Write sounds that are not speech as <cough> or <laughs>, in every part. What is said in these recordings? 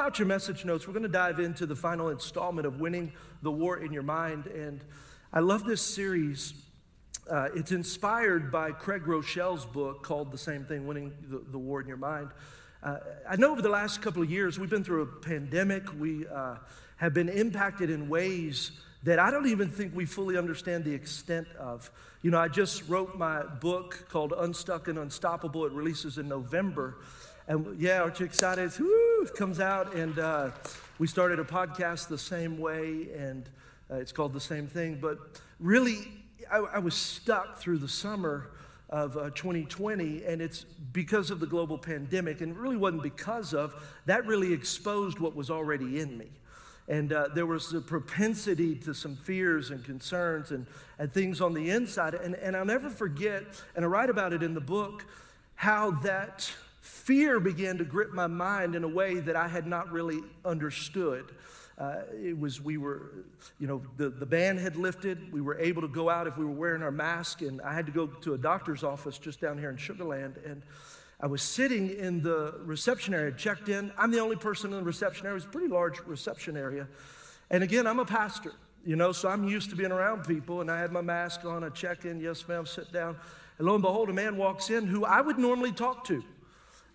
out your message notes. We're going to dive into the final installment of Winning the War in Your Mind. And I love this series. Uh, it's inspired by Craig Groeschel's book called the same thing, Winning the, the War in Your Mind. Uh, I know over the last couple of years, we've been through a pandemic. We uh, have been impacted in ways that I don't even think we fully understand the extent of. You know, I just wrote my book called Unstuck and Unstoppable. It releases in November. And yeah, aren't you excited? Woo, comes out, and uh, we started a podcast the same way, and uh, it's called the same thing. But really, I, I was stuck through the summer of uh, 2020, and it's because of the global pandemic, and it really wasn't because of that. Really exposed what was already in me. And uh, there was a propensity to some fears and concerns and, and things on the inside. And, and I'll never forget, and I write about it in the book, how that fear began to grip my mind in a way that I had not really understood. Uh, it was, we were, you know, the, the ban had lifted. We were able to go out if we were wearing our mask. And I had to go to a doctor's office just down here in Sugarland. And I was sitting in the reception area, checked in. I'm the only person in the reception area. It was a pretty large reception area. And again, I'm a pastor, you know, so I'm used to being around people. And I had my mask on, I check in, yes, ma'am, sit down. And lo and behold, a man walks in who I would normally talk to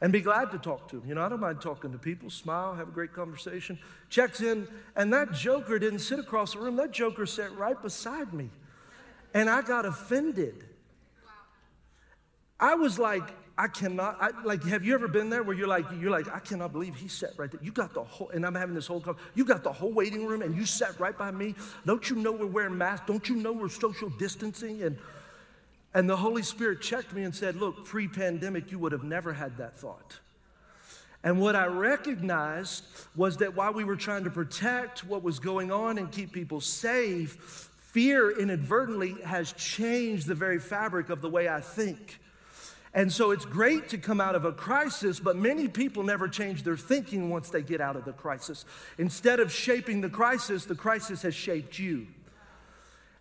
and be glad to talk to. Him. You know, I don't mind talking to people, smile, have a great conversation. Checks in, and that joker didn't sit across the room. That joker sat right beside me. And I got offended. I was like, I cannot, I, like, have you ever been there where you're like, you're like, I cannot believe he sat right there. You got the whole, and I'm having this whole, you got the whole waiting room and you sat right by me. Don't you know we're wearing masks? Don't you know we're social distancing? And, and the Holy Spirit checked me and said, look, pre pandemic, you would have never had that thought. And what I recognized was that while we were trying to protect what was going on and keep people safe, fear inadvertently has changed the very fabric of the way I think. And so it's great to come out of a crisis, but many people never change their thinking once they get out of the crisis. Instead of shaping the crisis, the crisis has shaped you.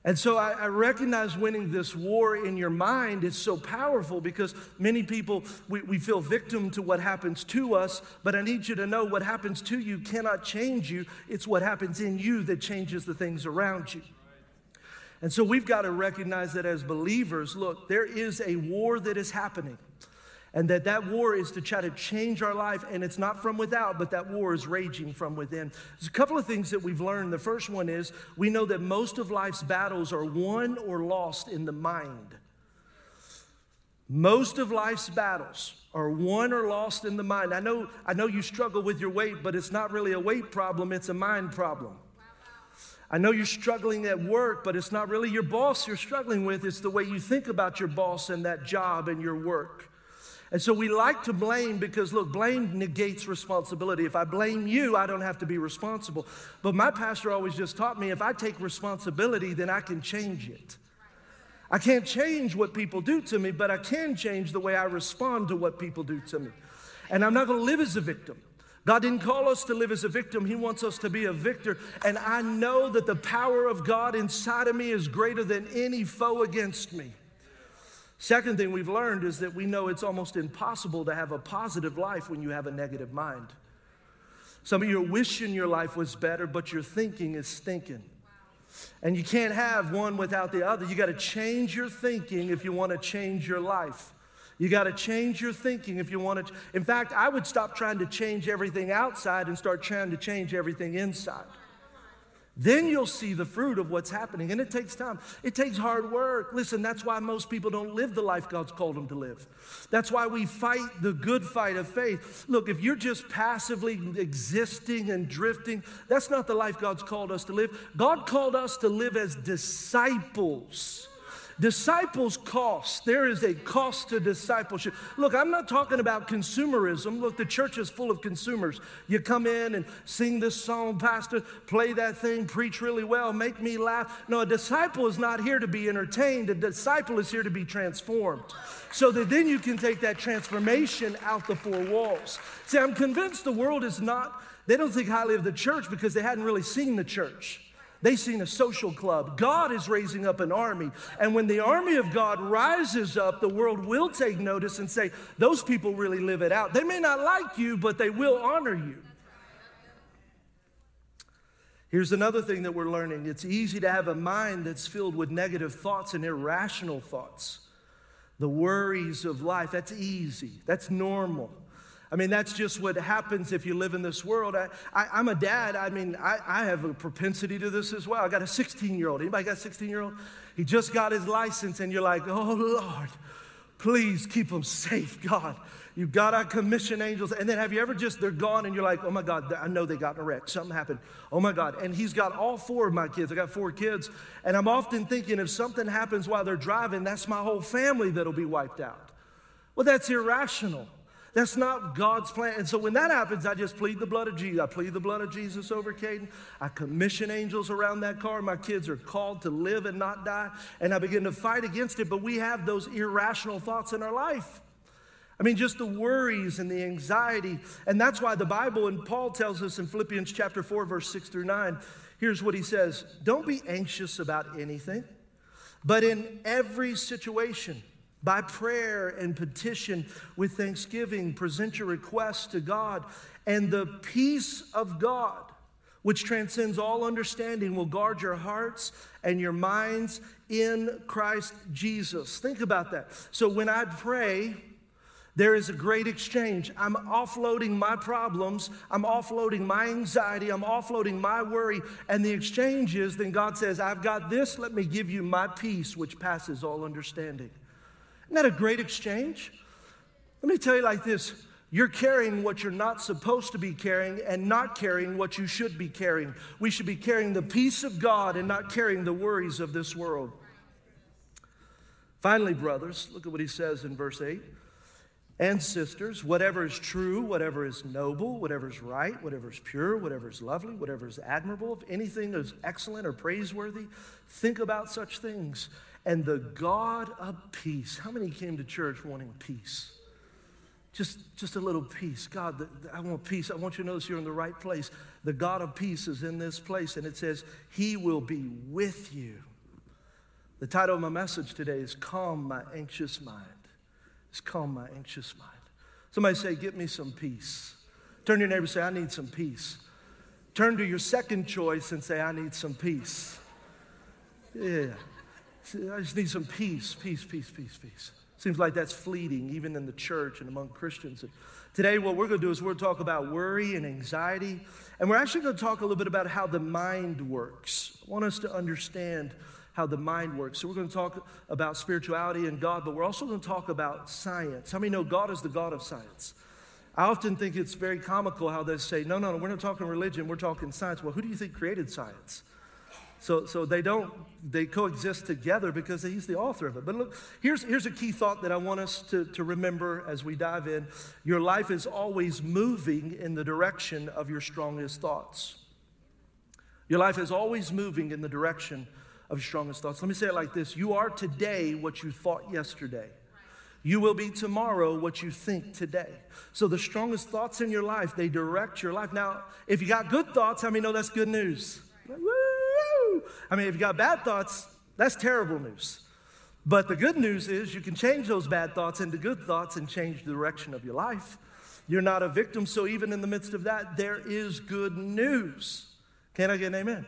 And so I, I, recognize winning this war in your mind is so powerful because many people, we, we feel victim to what happens to us, but I need you to know what happens to you cannot change you. It's what happens in you that changes the things around you. And so we've got to recognize that as believers, look, there is a war that is happening. And that that war is to try to change our life, and it's not from without, but that war is raging from within. There's a couple of things that we've learned. The first one is we know that most of life's battles are won or lost in the mind. Most of life's battles are won or lost in the mind. I know, I know you struggle with your weight, but it's not really a weight problem, it's a mind problem. I know you're struggling at work, but it's not really your boss you're struggling with. It's the way you think about your boss and that job and your work. And so we like to blame because, look, blame negates responsibility. If I blame you, I don't have to be responsible. But my pastor always just taught me if I take responsibility, then I can change it. I can't change what people do to me, but I can change the way I respond to what people do to me. And I'm not going to live as a victim. God didn't call us to live as a victim. He wants us to be a victor. And I know that the power of God inside of me is greater than any foe against me. Second thing we've learned is that we know it's almost impossible to have a positive life when you have a negative mind. Some of you are wishing your life was better, but your thinking is stinking. And you can't have one without the other. You got to change your thinking if you want to change your life. You got to change your thinking if you want to. In fact, I would stop trying to change everything outside and start trying to change everything inside. Then you'll see the fruit of what's happening. And it takes time, it takes hard work. Listen, that's why most people don't live the life God's called them to live. That's why we fight the good fight of faith. Look, if you're just passively existing and drifting, that's not the life God's called us to live. God called us to live as disciples. Disciples cost. There is a cost to discipleship. Look, I'm not talking about consumerism. Look, the church is full of consumers. You come in and sing this song, Pastor, play that thing, preach really well, make me laugh. No, a disciple is not here to be entertained. A disciple is here to be transformed. So that then you can take that transformation out the four walls. See, I'm convinced the world is not, they don't think highly of the church because they hadn't really seen the church. They seen a social club. God is raising up an army. And when the army of God rises up, the world will take notice and say, those people really live it out. They may not like you, but they will honor you. Here's another thing that we're learning it's easy to have a mind that's filled with negative thoughts and irrational thoughts. The worries of life, that's easy, that's normal. I mean, that's just what happens if you live in this world. I, I, am a dad. I mean, I, I have a propensity to this as well. I got a 16 year old. Anybody got a 16 year old? He just got his license, and you're like, oh, Lord, please keep him safe, God. You've got our commission angels. And then have you ever just, they're gone and you're like, oh my God, I know they got in a wreck. Something happened. Oh my God. And he's got all four of my kids. I got four kids. And I'm often thinking if something happens while they're driving, that's my whole family that'll be wiped out. Well, that's irrational. That's not God's plan. And so when that happens, I just plead the blood of Jesus. I plead the blood of Jesus over Caden. I commission angels around that car. My kids are called to live and not die. And I begin to fight against it. But we have those irrational thoughts in our life. I mean, just the worries and the anxiety. And that's why the Bible, and Paul tells us in Philippians chapter 4, verse 6 through 9, here's what he says Don't be anxious about anything, but in every situation, by prayer and petition with thanksgiving, present your requests to God, and the peace of God, which transcends all understanding, will guard your hearts and your minds in Christ Jesus. Think about that. So when I pray, there is a great exchange. I'm offloading my problems, I'm offloading my anxiety, I'm offloading my worry, and the exchange is then God says, I've got this, let me give you my peace, which passes all understanding. Isn't that a great exchange? Let me tell you like this you're carrying what you're not supposed to be carrying and not carrying what you should be carrying. We should be carrying the peace of God and not carrying the worries of this world. Finally, brothers, look at what he says in verse 8 and sisters, whatever is true, whatever is noble, whatever is right, whatever is pure, whatever is lovely, whatever is admirable, if anything is excellent or praiseworthy, think about such things. And the God of peace, how many came to church wanting peace? Just, just a little peace. God, I want peace. I want you to notice you're in the right place. The God of peace is in this place, and it says, He will be with you. The title of my message today is Calm My Anxious Mind is calm my anxious mind. Somebody say, Get me some peace. Turn to your neighbor and say, I need some peace. Turn to your second choice and say, I need some peace. Yeah. I just need some peace, peace, peace, peace, peace. Seems like that's fleeting, even in the church and among Christians. And today, what we're going to do is we're going to talk about worry and anxiety. And we're actually going to talk a little bit about how the mind works. I want us to understand how the mind works. So, we're going to talk about spirituality and God, but we're also going to talk about science. How many know God is the God of science? I often think it's very comical how they say, no, no, no, we're not talking religion, we're talking science. Well, who do you think created science? So, so they don't, they coexist together because he's the author of it. But look, here's, here's a key thought that I want us to, to remember as we dive in. Your life is always moving in the direction of your strongest thoughts. Your life is always moving in the direction of your strongest thoughts. Let me say it like this You are today what you thought yesterday. You will be tomorrow what you think today. So the strongest thoughts in your life, they direct your life. Now, if you got good thoughts, how many know that's good news? I mean, if you got bad thoughts, that's terrible news. But the good news is you can change those bad thoughts into good thoughts and change the direction of your life. You're not a victim, so even in the midst of that, there is good news. Can I get an amen?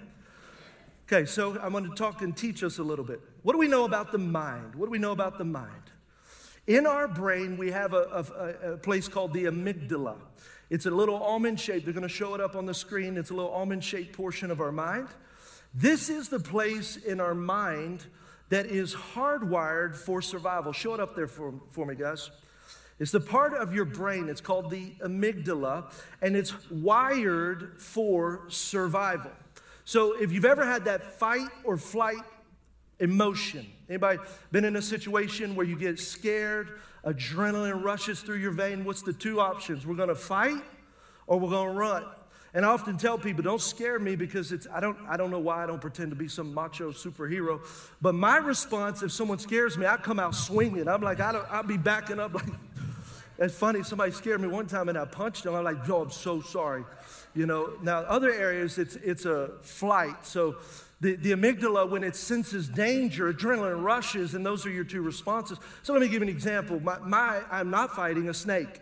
Okay, so I'm going to talk and teach us a little bit. What do we know about the mind? What do we know about the mind? In our brain, we have a, a, a place called the amygdala. It's a little almond shaped. They're going to show it up on the screen. It's a little almond shaped portion of our mind. This is the place in our mind that is hardwired for survival. Show it up there for, for me, guys. It's the part of your brain, it's called the amygdala, and it's wired for survival. So if you've ever had that fight or flight emotion, anybody been in a situation where you get scared, adrenaline rushes through your vein, what's the two options? We're to fight or we're to run. And I often tell people, don't scare me because it's, I don't, I don't know why I don't pretend to be some macho superhero. But my response, if someone scares me, I come out swinging. I'm like, I don't, I'll be backing up like, <laughs> it's funny, somebody scared me one time and I punched them. I'm like, oh, I'm so sorry. You know, now other areas it's it's a flight. So the, the amygdala, when it senses danger, adrenaline rushes, and those are your two responses. So let me give an example. My, my I'm not fighting a snake.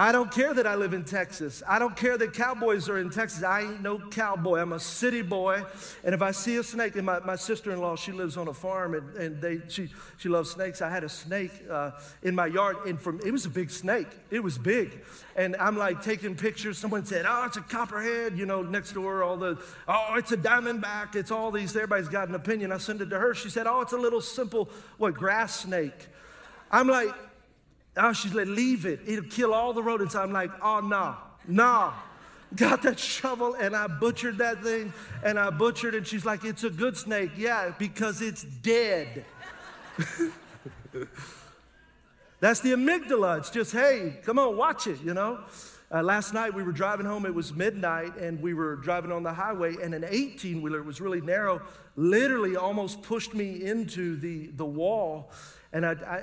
I don't care that I live in Texas. I don't care that cowboys are in Texas. I ain't no cowboy. I'm a city boy. And if I see a snake, and my, my sister in law, she lives on a farm and, and they, she, she loves snakes. I had a snake uh, in my yard, and from, it was a big snake. It was big. And I'm like taking pictures. Someone said, Oh, it's a copperhead, you know, next door, all the, oh, it's a diamondback. It's all these. Everybody's got an opinion. I sent it to her. She said, Oh, it's a little simple, what, grass snake. I'm like, Oh, she's like, leave it. It'll kill all the rodents. I'm like, oh, no, no. Got that shovel and I butchered that thing and I butchered it. She's like, it's a good snake. Yeah, because it's dead. <laughs> That's the amygdala. It's just, hey, come on, watch it, you know? Uh, last night we were driving home, it was midnight, and we were driving on the highway, and an 18 wheeler was really narrow, literally almost pushed me into the, the wall. And I, I,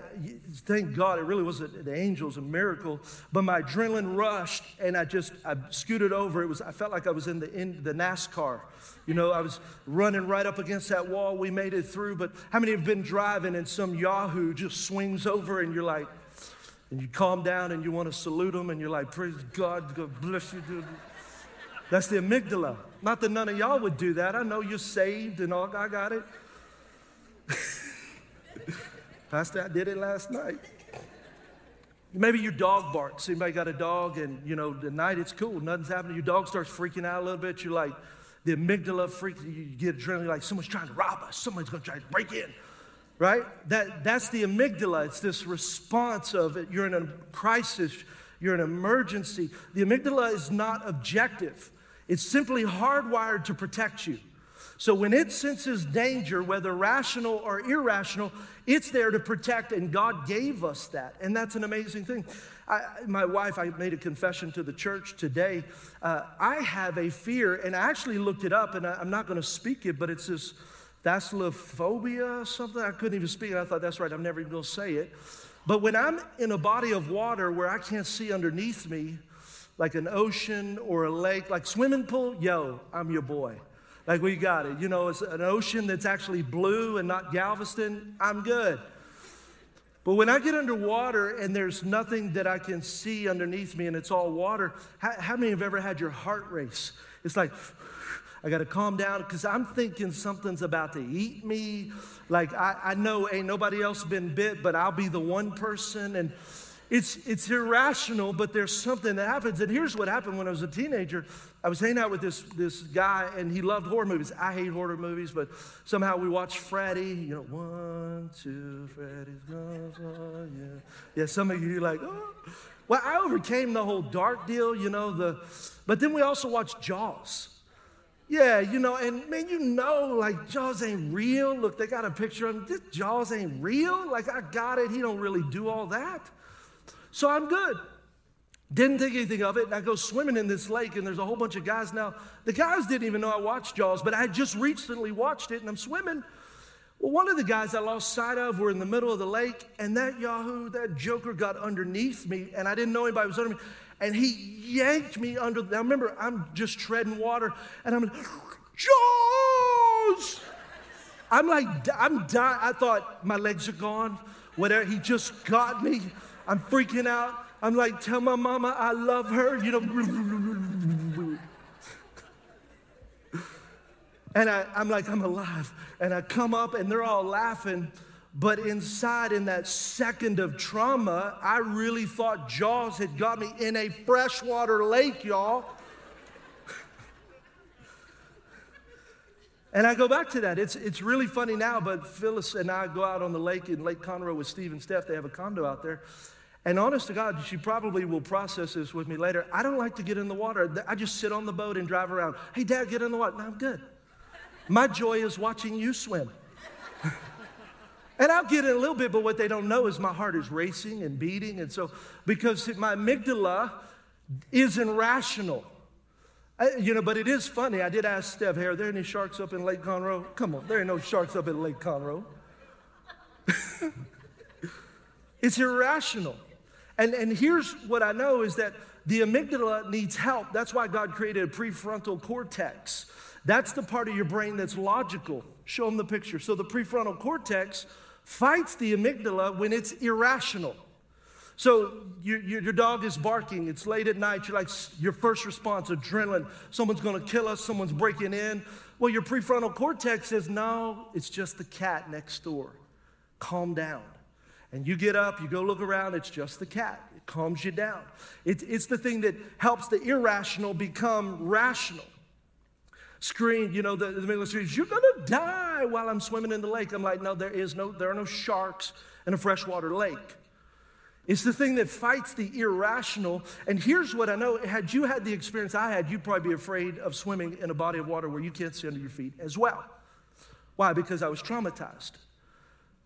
thank God, it really was an angels, a miracle. But my adrenaline rushed, and I just I scooted over. It was I felt like I was in the in the NASCAR. You know, I was running right up against that wall. We made it through. But how many have been driving and some Yahoo just swings over, and you're like, and you calm down and you want to salute them, and you're like, praise God, God bless you, dude. That's the amygdala. Not that none of y'all would do that. I know you're saved and all. I got it. <laughs> Pastor, I did it last night. Maybe your dog barks. Anybody got a dog and, you know, the night it's cool, nothing's happening. Your dog starts freaking out a little bit. You're like, the amygdala freaks, you get adrenaline, like someone's trying to rob us, someone's going to try to break in, right? That, that's the amygdala. It's this response of it. You're in a crisis, you're in an emergency. The amygdala is not objective, it's simply hardwired to protect you. So when it senses danger, whether rational or irrational, it's there to protect, and God gave us that. And that's an amazing thing. I, my wife, I made a confession to the church today. Uh, I have a fear, and I actually looked it up, and I, am not going to speak it, but it's this thalassophobia or something. I couldn't even speak it. I thought, that's right, I'm never even going to say it. But when I'm in a body of water where I can't see underneath me, like an ocean or a lake, like swimming pool, yo, I'm your boy. Like we got it. You know, it's an ocean that's actually blue and not Galveston. I'm good. But when I get underwater and there's nothing that I can see underneath me and it's all water, how, how many have ever had your heart race? It's like, I got to calm down because I'm thinking something's about to eat me. Like, I, I know ain't nobody else been bit, but I'll be the one person. And it's, it's irrational, but there's something that happens. And here's what happened when I was a teenager. I was hanging out with this, this guy, and he loved horror movies. I hate horror movies, but somehow we watched Freddy. You know, one, two, Freddy's gone. Yeah. Yeah, some of you are like, oh. Well, I overcame the whole dark deal, you know, the, but then we also watched Jaws. Yeah, you know, and man, you know, like Jaws ain't real. Look, they got a picture of him. This Jaws ain't real. Like I got it. He don't really do all that. So I'm good. Didn't think anything of it. And I go swimming in this lake, and there's a whole bunch of guys. Now, the guys didn't even know I watched Jaws, but I just recently watched it, and I'm swimming. Well, one of the guys I lost sight of were in the middle of the lake, and that Yahoo, that joker got underneath me, and I didn't know anybody was under me. And he yanked me under. Now, remember, I'm just treading water, and I'm like, Jaws! I'm like, I'm dying. I thought my legs are gone. Whatever. He just got me. I'm freaking out. I'm like, tell my mama I love her, you know. and I, I'm like, I'm alive. And I come up and they're all laughing. But inside, in that second of trauma, I really thought Jaws had got me in a freshwater lake, y'all. And I go back to that. It's, it's really funny now, but Phyllis and I go out on the lake in Lake Conroe with Steve and Steph. They have a condo out there. And honest to God, she probably will process this with me later. I don't like to get in the water. I just sit on the boat and drive around. Hey, Dad, get in the water. No, I'm good. My joy is watching you swim. <laughs> and I'll get in a little bit, but what they don't know is my heart is racing and beating. And so, because my amygdala isn't rational. I, you know, but it is funny. I did ask Steph, hey, are there any sharks up in Lake Conroe? Come on, there ain't no sharks up in Lake Conroe. <laughs> it's irrational. And, and here's what I know is that the amygdala needs help. That's why God created a prefrontal cortex. That's the part of your brain that's logical. Show them the picture. So the prefrontal cortex fights the amygdala when it's irrational. So your, your, dog is barking. It's late at night. You're like, your first response, adrenaline. Someone's going to kill us. Someone's breaking in. Well, your prefrontal cortex says, no, it's just the cat next door. Calm down. And you get up, you go look around, it's just the cat. It calms you down. It, it's the thing that helps the irrational become rational. Scream, you know, the, the middle of the street, you're gonna die while I'm swimming in the lake. I'm like, no, there is no, there are no sharks in a freshwater lake. It's the thing that fights the irrational. And here's what I know had you had the experience I had, you'd probably be afraid of swimming in a body of water where you can't see under your feet as well. Why? Because I was traumatized.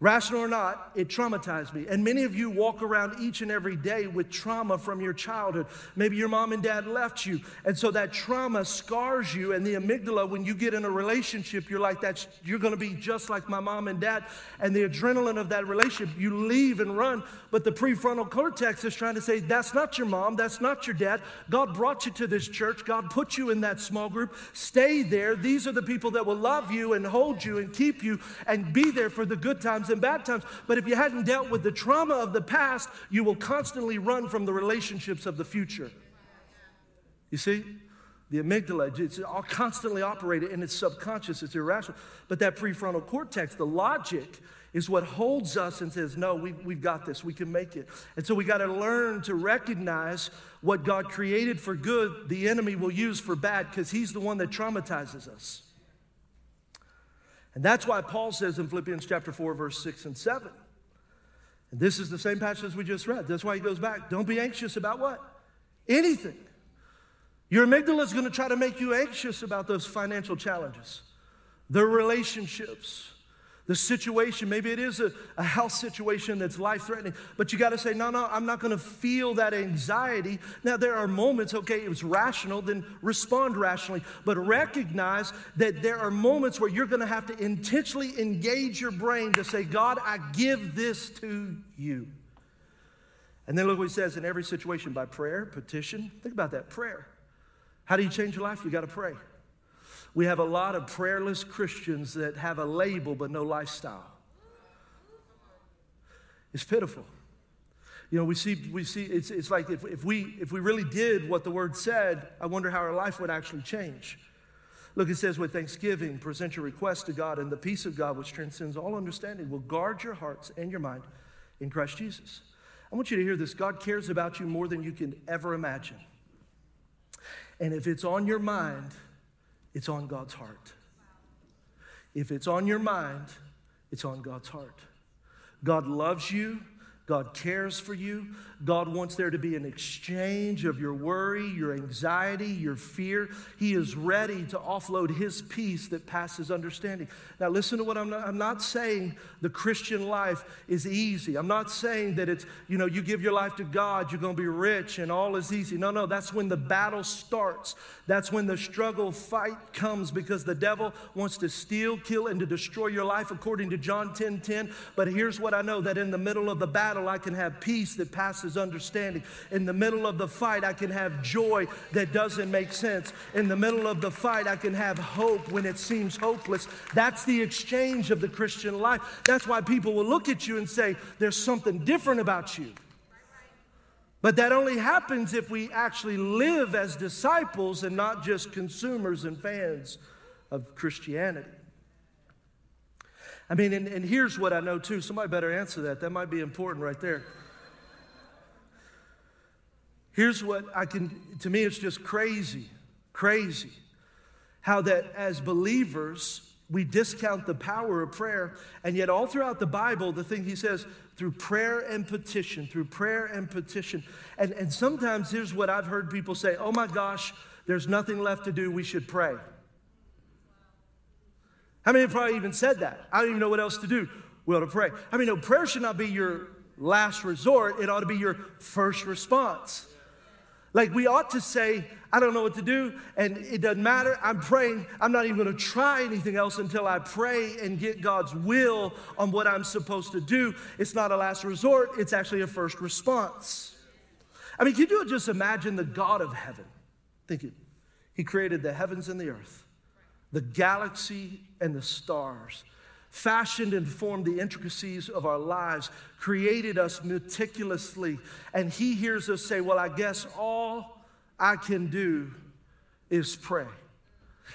Rational or not, it traumatized me. And many of you walk around each and every day with trauma from your childhood. Maybe your mom and dad left you. And so that trauma scars you. And the amygdala, when you get in a relationship, you're like, that's, you're going to be just like my mom and dad. And the adrenaline of that relationship, you leave and run. But the prefrontal cortex is trying to say, that's not your mom. That's not your dad. God brought you to this church. God put you in that small group. Stay there. These are the people that will love you and hold you and keep you and be there for the good times and bad times. But if you hadn't dealt with the trauma of the past, you will constantly run from the relationships of the future. You see? The amygdala, it's all constantly operated and it's subconscious, it's irrational. But that prefrontal cortex, the logic, is what holds us and says, No, we, we've got this, we can make it. And so we got to learn to recognize what God created for good, the enemy will use for bad because he's the one that traumatizes us. And that's why Paul says in Philippians chapter 4, verse 6 and 7. And this is the same passage as we just read. That's why he goes back. Don't be anxious about what? Anything. Your amygdala is going to try to make you anxious about those financial challenges, the relationships, the situation. Maybe it is a, a health situation that's life threatening, but you got to say, no, no, I'm not going to feel that anxiety. Now, there are moments, okay, it was rational, then respond rationally, but recognize that there are moments where you're going to have to intentionally engage your brain to say, God, I give this to you. And then look what he says in every situation by prayer, petition. Think about that prayer. How do you change your life? You got to pray. We have a lot of prayerless Christians that have a label but no lifestyle. It's pitiful. You know, we see, we see it's, it's like if, if, we, if we really did what the word said, I wonder how our life would actually change. Look, it says, with thanksgiving, present your request to God, and the peace of God, which transcends all understanding, will guard your hearts and your mind in Christ Jesus. I want you to hear this God cares about you more than you can ever imagine. And if it's on your mind, it's on God's heart. If it's on your mind, it's on God's heart. God loves you. God cares for you. God wants there to be an exchange of your worry, your anxiety, your fear. He is ready to offload His peace that passes understanding. Now, listen to what I'm not, I'm not saying the Christian life is easy. I'm not saying that it's, you know, you give your life to God, you're going to be rich and all is easy. No, no, that's when the battle starts. That's when the struggle fight comes because the devil wants to steal, kill, and to destroy your life according to John 10 10. But here's what I know that in the middle of the battle, I can have peace that passes understanding. In the middle of the fight, I can have joy that doesn't make sense. In the middle of the fight, I can have hope when it seems hopeless. That's the exchange of the Christian life. That's why people will look at you and say, There's something different about you. But that only happens if we actually live as disciples and not just consumers and fans of Christianity. I mean, and, and, here's what I know too. Somebody better answer that. That might be important right there. Here's what I can, to me, it's just crazy, crazy how that as believers, we discount the power of prayer. And yet, all throughout the Bible, the thing he says, through prayer and petition, through prayer and petition. And, and sometimes here's what I've heard people say oh my gosh, there's nothing left to do, we should pray. How many have probably even said that? I don't even know what else to do. We ought to pray. I mean, no, prayer should not be your last resort, it ought to be your first response. Like we ought to say, I don't know what to do, and it doesn't matter. I'm praying. I'm not even going to try anything else until I pray and get God's will on what I'm supposed to do. It's not a last resort, it's actually a first response. I mean, can you just imagine the God of heaven? Think it. He created the heavens and the earth, the galaxy and the stars, fashioned and formed the intricacies of our lives, created us meticulously. And He hears us say, Well, I guess all I can do is pray.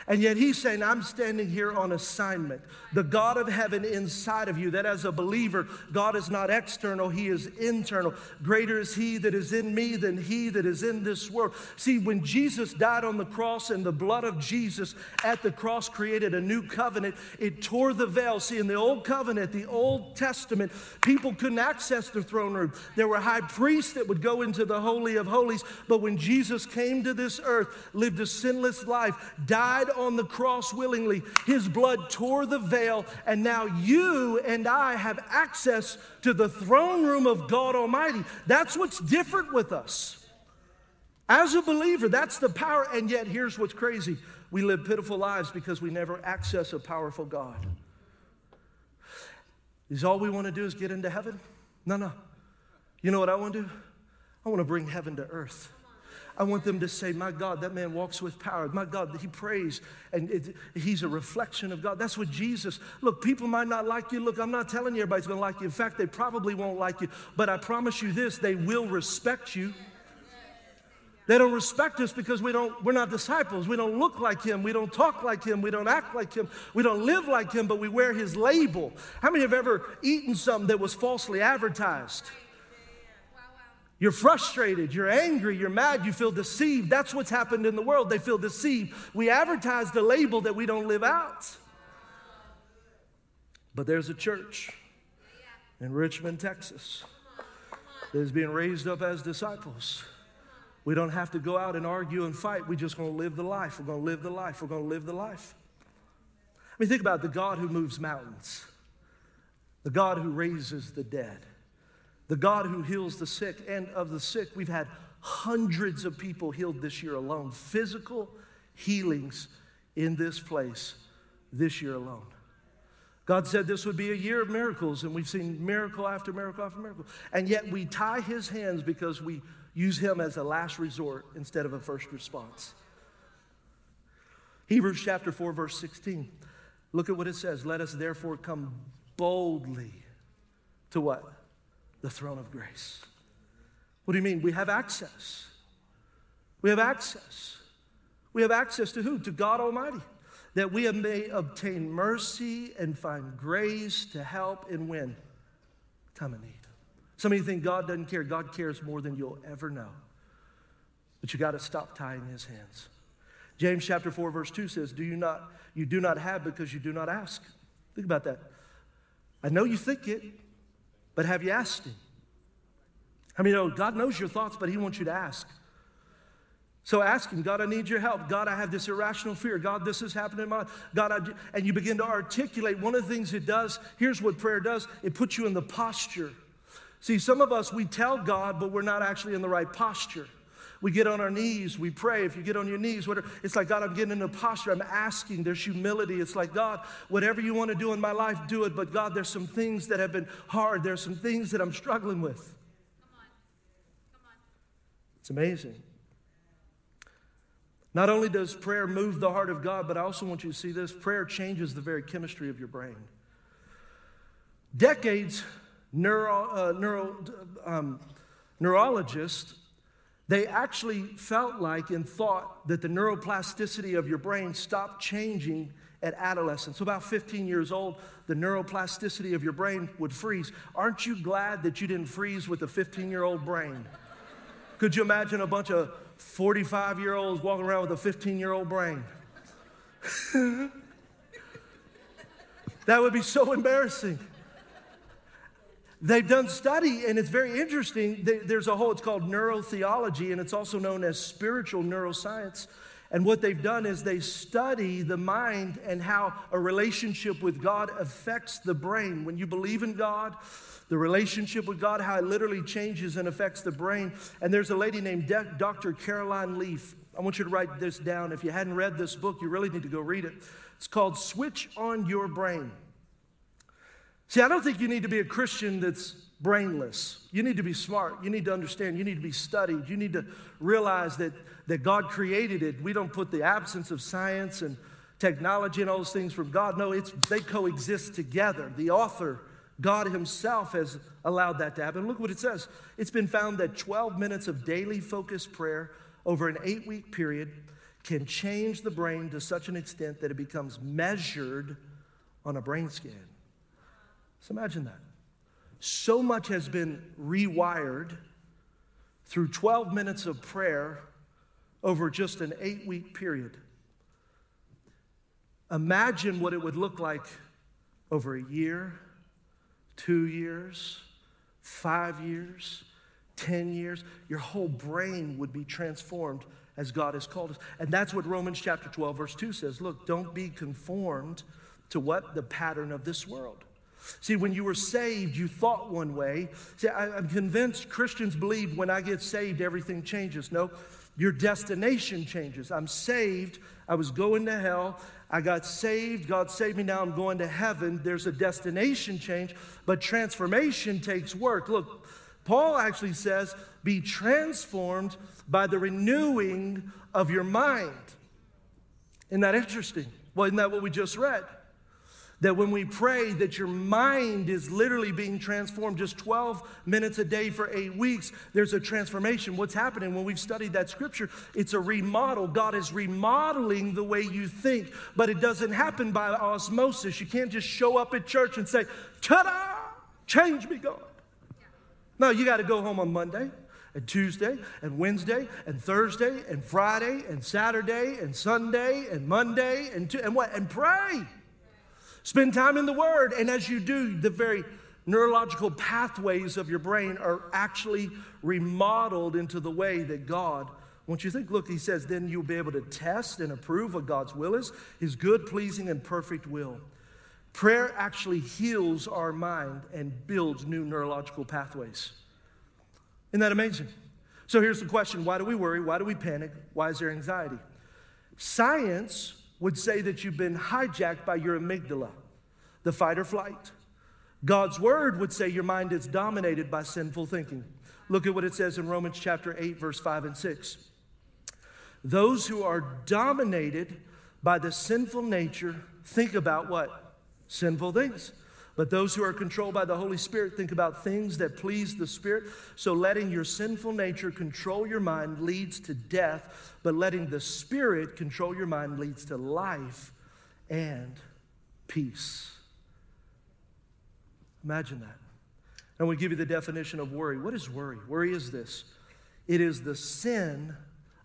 And yet he's saying, I'm standing here on assignment. The God of heaven inside of you, that as a believer, God is not external, he is internal. Greater is he that is in me than he that is in this world. See, when Jesus died on the cross and the blood of Jesus at the cross created a new covenant, it tore the veil. See, in the old covenant, the Old Testament, people couldn't access the throne room. There were high priests that would go into the Holy of Holies. But when Jesus came to this earth, lived a sinless life, died, died on the cross willingly. His blood tore the veil, and now you and I have access to the throne room of God Almighty. That's what's different with us. As a believer, that's the power. And yet, here's what's crazy we live pitiful lives because we never access a powerful God. Is all we want to do is get into heaven? No, no. You know what I want to do? I want to bring heaven to earth. I want them to say, My God, that man walks with power. My God, he prays and it, he's a reflection of God. That's what Jesus, look, people might not like you. Look, I'm not telling you everybody's going to like you. In fact, they probably won't like you. But I promise you this they will respect you. They don't respect us because we don't, we're not disciples. We don't look like him. We don't talk like him. We don't act like him. We don't live like him, but we wear his label. How many have ever eaten something that was falsely advertised? You're frustrated, you're angry, you're mad, you feel deceived. That's what's happened in the world. They feel deceived. We advertise the label that we don't live out. But there's a church in Richmond, Texas, that is being raised up as disciples. We don't have to go out and argue and fight. We're just going to live the life. We're going to live the life. We're going to live the life. I mean, think about the God who moves mountains, the God who raises the dead the God who heals the sick. And of the sick, we've had hundreds of people healed this year alone, physical healings in this place this year alone. God said this would be a year of miracles, and we've seen miracle after miracle after miracle. And yet we tie his hands because we use him as a last resort instead of a first response. Hebrews chapter 4, verse 16. Look at what it says. Let us therefore come boldly to what? The throne of grace. What do you mean? We have access. We have access. We have access to who? To God Almighty. That we may obtain mercy and find grace to help in when? Time of need. Some of you think God doesn't care. God cares more than you'll ever know. But you got to stop tying his hands. James chapter 4, verse 2 says, Do you not, you do not have because you do not ask. Think about that. I know you think it, but have you asked Him? I mean, God knows your thoughts, but He wants you to ask. So ask Him, God, I need your help. God, I have this irrational fear. God, this is happening in my life. God, I and you begin to articulate. One of the things it does, here's what prayer does it puts you in the posture. See, some of us, we tell God, but we're not actually in the right posture. We get on our knees, we pray. If you get on your knees, whatever, it's like, God, I'm getting in a posture. I'm asking. There's humility. It's like, God, whatever you want to do in my life, do it. But God, there's some things that have been hard. There's some things that I'm struggling with. Come on. Come on. It's amazing. Not only does prayer move the heart of God, but I also want you to see this prayer changes the very chemistry of your brain. Decades, neuro, uh, neuro, um, neurologists they actually felt like and thought that the neuroplasticity of your brain stopped changing at adolescence. So, about 15 years old, the neuroplasticity of your brain would freeze. Aren't you glad that you didn't freeze with a 15 year old brain? Could you imagine a bunch of 45 year olds walking around with a 15 year old brain? <laughs> that would be so embarrassing. They've done study, and it's very interesting. There's a whole, it's called neurotheology, and it's also known as spiritual neuroscience. And what they've done is they study the mind and how a relationship with God affects the brain. When you believe in God, the relationship with God, how it literally changes and affects the brain. And there's a lady named Dr. Caroline Leaf. I want you to write this down. If you hadn't read this book, you really need to go read it. It's called Switch on Your Brain. See, I don't think you need to be a Christian that's brainless. You need to be smart. You need to understand. You need to be studied. You need to realize that, that God created it. We don't put the absence of science and technology and all those things from God. No, it's, they coexist together. The author, God Himself, has allowed that to happen. Look what it says. It's been found that 12 minutes of daily focused prayer over an eight week period can change the brain to such an extent that it becomes measured on a brain scan. So imagine that. So much has been rewired through 12 minutes of prayer over just an eight week period. Imagine what it would look like over a year, two years, five years, 10 years. Your whole brain would be transformed as God has called us. And that's what Romans chapter 12, verse 2 says. Look, don't be conformed to what? The pattern of this world. See, when you were saved, you thought one way. See, I, am convinced Christians believe when I get saved, everything changes. No, your destination changes. I'm saved. I was going to hell. I got saved. God saved me. Now I'm going to heaven. There's a destination change, but transformation takes work. Look, Paul actually says, be transformed by the renewing of your mind. Isn't that interesting? Well, isn't that what we just read? That when we pray, that your mind is literally being transformed just 12 minutes a day for eight weeks, there's a transformation. What's happening when we've studied that scripture? It's a remodel. God is remodeling the way you think, but it doesn't happen by osmosis. You can't just show up at church and say, ta da, change me, God. No, you got to go home on Monday and Tuesday and Wednesday and Thursday and Friday and Saturday and Sunday and Monday and, and what? And pray. Spend time in the Word. And as you do, the very neurological pathways of your brain are actually remodeled into the way that God wants you to think. Look, he says, then you'll be able to test and approve what God's will is, his good, pleasing, and perfect will. Prayer actually heals our mind and builds new neurological pathways. Isn't that amazing? So here's the question why do we worry? Why do we panic? Why is there anxiety? Science would say that you've been hijacked by your amygdala, the fight or flight. God's word would say your mind is dominated by sinful thinking. Look at what it says in Romans chapter 8, verse 5 and 6. Those who are dominated by the sinful nature think about what? Sinful things. But those who are controlled by the Holy Spirit think about things that please the Spirit. So letting your sinful nature control your mind leads to death, but letting the Spirit control your mind leads to life and peace. Imagine that. And we give you the definition of worry. What is worry? Worry is this it is the sin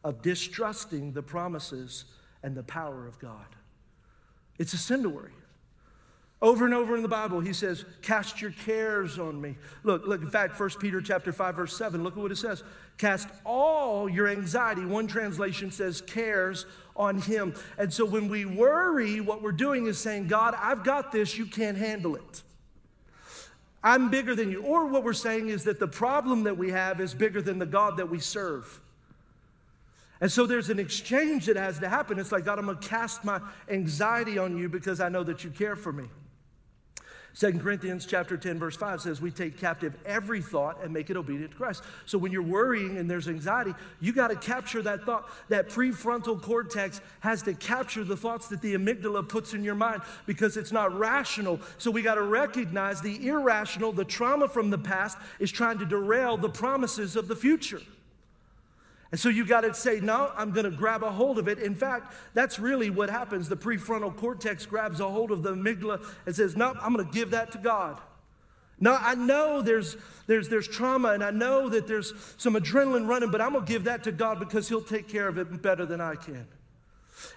of distrusting the promises and the power of God. It's a sin to worry. Over and over in the Bible, he says, cast your cares on me. Look, look, in fact, 1 Peter chapter 5, verse 7, look at what it says. Cast all your anxiety. One translation says cares on him. And so when we worry, what we're doing is saying, God, I've got this, you can't handle it. I'm bigger than you. Or what we're saying is that the problem that we have is bigger than the God that we serve. And so there's an exchange that has to happen. It's like, God, I'm going to cast my anxiety on you because I know that you care for me. Second Corinthians chapter 10 verse 5 says we take captive every thought and make it obedient to Christ. So when you're worrying and there's anxiety, you got to capture that thought. That prefrontal cortex has to capture the thoughts that the amygdala puts in your mind because it's not rational. So we got to recognize the irrational, the trauma from the past is trying to derail the promises of the future. And so you got to say, no, I'm going to grab a hold of it. In fact, that's really what happens. The prefrontal cortex grabs a hold of the amygdala and says, no, I'm going to give that to God. No, I know there's, there's, there's trauma and I know that there's some adrenaline running, but I'm going to give that to God because He'll take care of it better than I can.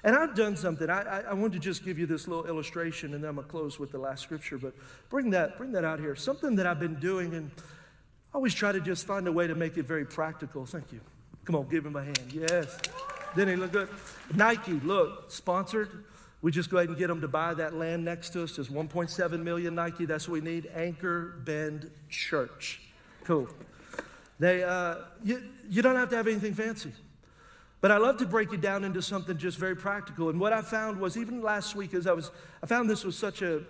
And I've done something. I, I, I want to just give you this little illustration and then I'm going to close with the last scripture, but bring that, bring that out here. Something that I've been doing and I always try to just find a way to make it very practical. Thank you. Come on, give him a hand. Yes. Didn't he look good? Nike, look, sponsored. We just go ahead and get them to buy that land next to us. Just 1.7 million Nike. That's what we need. Anchor Bend Church. Cool. They, uh, you, you don't have to have anything fancy. But I love to break it down into something just very practical. And what I found was even last week, as I was, I found this was such a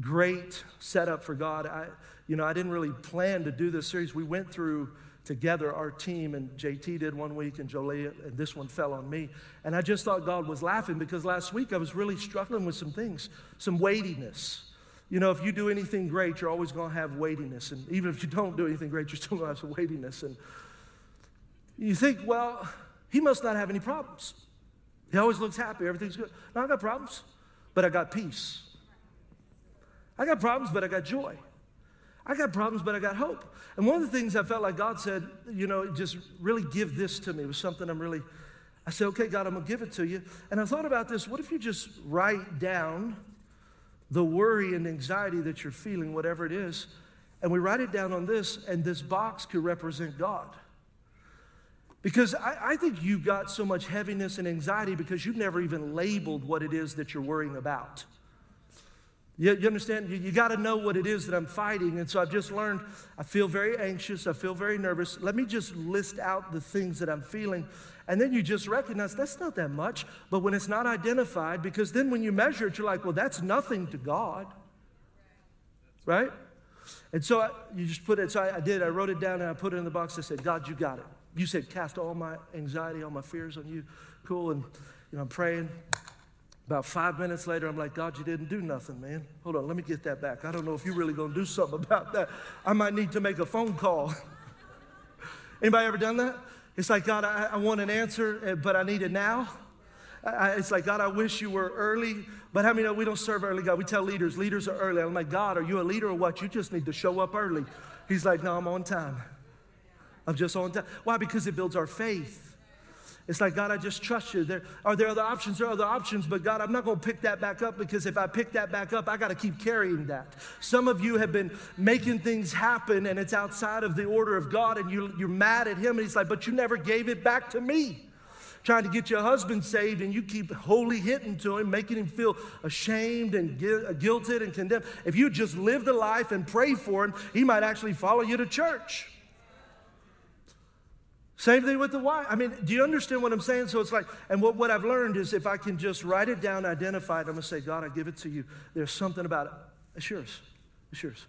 great setup for God. I, you know, I didn't really plan to do this series. We went through together, our team, and JT did one week, and Jolie, and this one fell on me. And I just thought God was laughing because last week I was really struggling with some things, some weightiness. You know, if you do anything great, you're always going to have weightiness. And even if you don't do anything great, you're still going to have some weightiness. And you think, well, he must not have any problems. He always looks happy, everything's good. No, I got problems, but I got peace. I got problems, but I got joy. I got problems, but I got hope. And one of the things I felt like God said, you know, just really give this to me it was something I'm really, I said, okay, God, I'm going to give it to you. And I thought about this what if you just write down the worry and anxiety that you're feeling, whatever it is, and we write it down on this, and this box could represent God? Because I, I think you've got so much heaviness and anxiety because you've never even labeled what it is that you're worrying about. You, you understand? You, you got to know what it is that I'm fighting. And so I've just learned I feel very anxious. I feel very nervous. Let me just list out the things that I'm feeling. And then you just recognize that's not that much. But when it's not identified, because then when you measure it, you're like, well, that's nothing to God. Right? And so I, you just put it, so I, I did. I wrote it down and I put it in the box. I said, God, you got it. You said, cast all my anxiety, all my fears on you. Cool. And you know, I'm praying. About five minutes later, I'm like, God, you didn't do nothing, man. Hold on, let me get that back. I don't know if you're really to do something <laughs> about that. I might need to make a phone call. <laughs> Anybody ever done that? It's like, God, I, I want an answer, eh, but I need it now. I, it's like, God, I wish you were early, but how many know we don't serve early, God? We tell leaders, leaders are early. I'm like, God, are you a leader or what? You just need to show up early. He's like, no, I'm on time. I'm just on time. Why? Because it builds our faith. It's like, God, I just trust you. There, are there other options? There are other options, but God, I'm not going to pick that back up because if I pick that back up, I got to keep carrying that. Some of you have been making things happen and it's outside of the order of God and you, you're mad at Him. And He's like, but you never gave it back to me. Trying to get your husband saved and you keep wholly hitting to him, making him feel ashamed and uh, guilted and condemned. If you just live the life and pray for him, he might actually follow you to church. Same thing with the wife. I mean, do you understand what I'm saying? So it's like, and what, what I've learned is if I can just write it down, identify it, I'm going to say, God, I give it to you. There's something about it. It's yours. It's yours.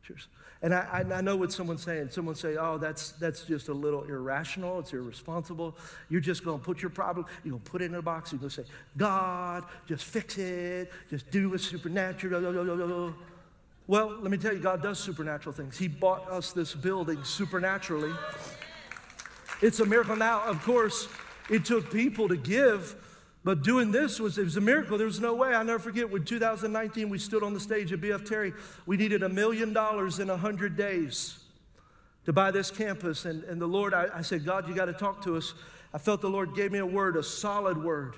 It's yours. And I, I, I know what someone's saying. Someone say, oh, that's, that's just a little irrational. It's irresponsible. You're just going to put your problem, you're going to put it in a box. You're going to say, God, just fix it. Just do a supernatural. Well, let me tell you, God does supernatural things. He bought us this building supernaturally. It's a miracle. Now, of course, it took people to give, but doing this was, it was a miracle. There was no way. I'll never forget when 2019 we stood on the stage at BF Terry. We needed a million dollars in 100 days to buy this campus. And, and the Lord, I, I said, God, you got to talk to us. I felt the Lord gave me a word, a solid word.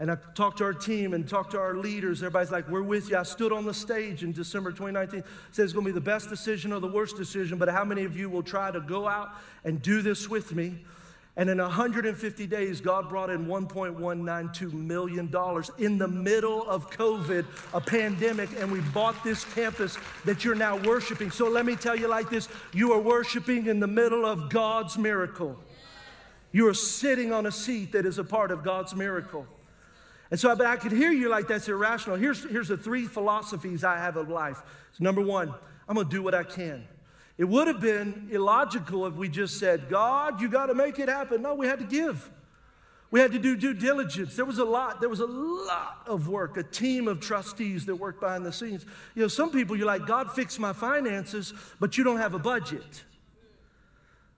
And I talked to our team and talked to our leaders. Everybody's like, We're with you. I stood on the stage in December 2019. Said it's going to be the best decision or the worst decision, but how many of you will try to go out and do this with me? And in 150 days, God brought in $1.192 million in the middle of COVID, a pandemic, and we bought this campus that you're now worshiping. So let me tell you like this you are worshiping in the middle of God's miracle. You are sitting on a seat that is a part of God's miracle. And so but I could hear you like that's irrational. Here's, here's the three philosophies I have of life. So number one, I'm going to do what I can. It would have been illogical if we just said, God, you got to make it happen. No, we had to give. We had to do due diligence. There was a lot, there was a lot of work, a team of trustees that worked behind the scenes. You know, some people you're like, God fix my finances, but you don't have a budget.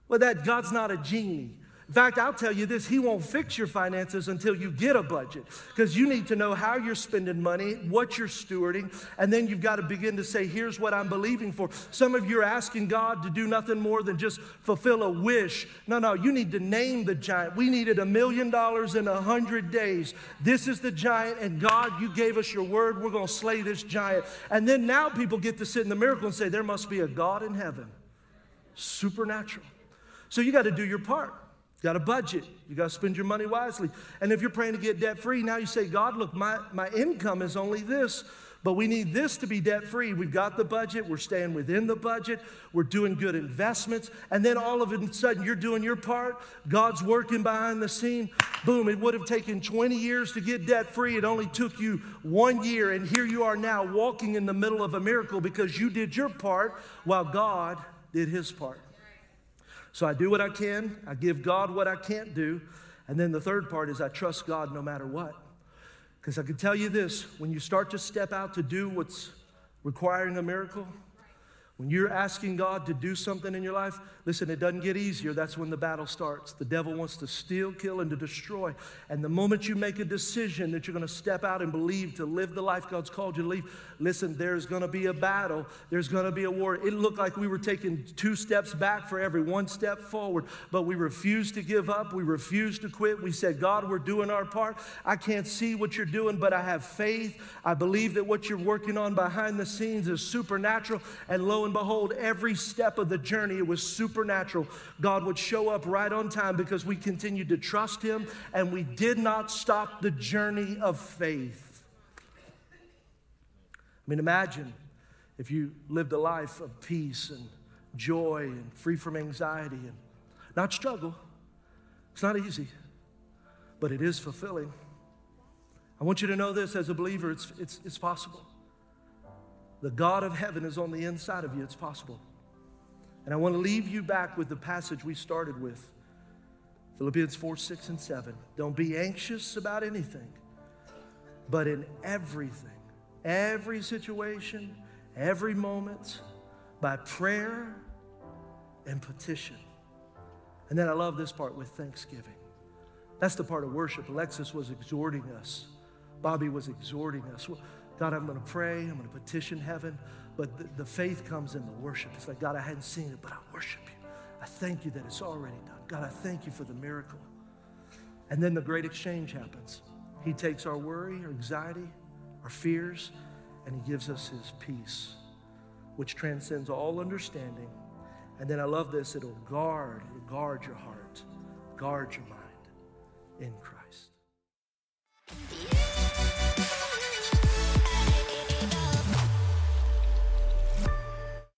Well, that God's not a genie. In fact, I'll tell you this He won't fix your finances until you get a budget because you need to know how you're spending money, what you're stewarding, and then you've got to begin to say, Here's what I'm believing for. Some of you are asking God to do nothing more than just fulfill a wish. No, no, you need to name the giant. We needed a million dollars in a hundred days. This is the giant, and God, you gave us your word. We're going to slay this giant. And then now people get to sit in the miracle and say, There must be a God in heaven. Supernatural. So you got to do your part. Got a budget. You got to spend your money wisely. And if you're praying to get debt free, now you say, God, look, my, my income is only this, but we need this to be debt free. We've got the budget. We're staying within the budget. We're doing good investments. And then all of a sudden, you're doing your part. God's working behind the scene. Boom, it would have taken 20 years to get debt free. It only took you one year. And here you are now walking in the middle of a miracle because you did your part while God did his part. So I do what I can, I give God what I can't do. And then the third part is I trust God no matter what. Because I can tell you this when you start to step out to do what's requiring a miracle, when you're asking God to do something in your life, listen, it doesn't get easier. That's when the battle starts. The devil wants to steal, kill, and to destroy. And the moment you make a decision that you're going to step out and believe to live the life God's called you to live, listen, there's going to be a battle. There's going to be a war. It looked like we were taking two steps back for every one step forward, but we refused to give up. We refused to quit. We said, God, we're doing our part. I can't see what you're doing, but I have faith. I believe that what you're working on behind the scenes is supernatural. And lo and behold, every step of the journey, it was supernatural. God would show up right on time because we continued to trust Him and we did not stop the journey of faith. I mean, imagine if you lived a life of peace and joy and free from anxiety and not struggle. It's not easy, but it is fulfilling. I want you to know this as a believer, it's, it's, it's possible. The God of heaven is on the inside of you. It's possible. And I want to leave you back with the passage we started with Philippians 4, 6, and 7. Don't be anxious about anything, but in everything, every situation, every moment, by prayer and petition. And then I love this part with thanksgiving. That's the part of worship. Alexis was exhorting us, Bobby was exhorting us. God, I'm going to pray, I'm going to petition heaven, but the, the, faith comes in the worship. It's like, God, I hadn't seen it, but I worship you. I thank you that it's already done. God, I thank you for the miracle. And then the great exchange happens. He takes our worry, our anxiety, our fears, and He gives us His peace, which transcends all understanding. And then I love this it'll guard, it'll guard your heart, guard your mind in Christ.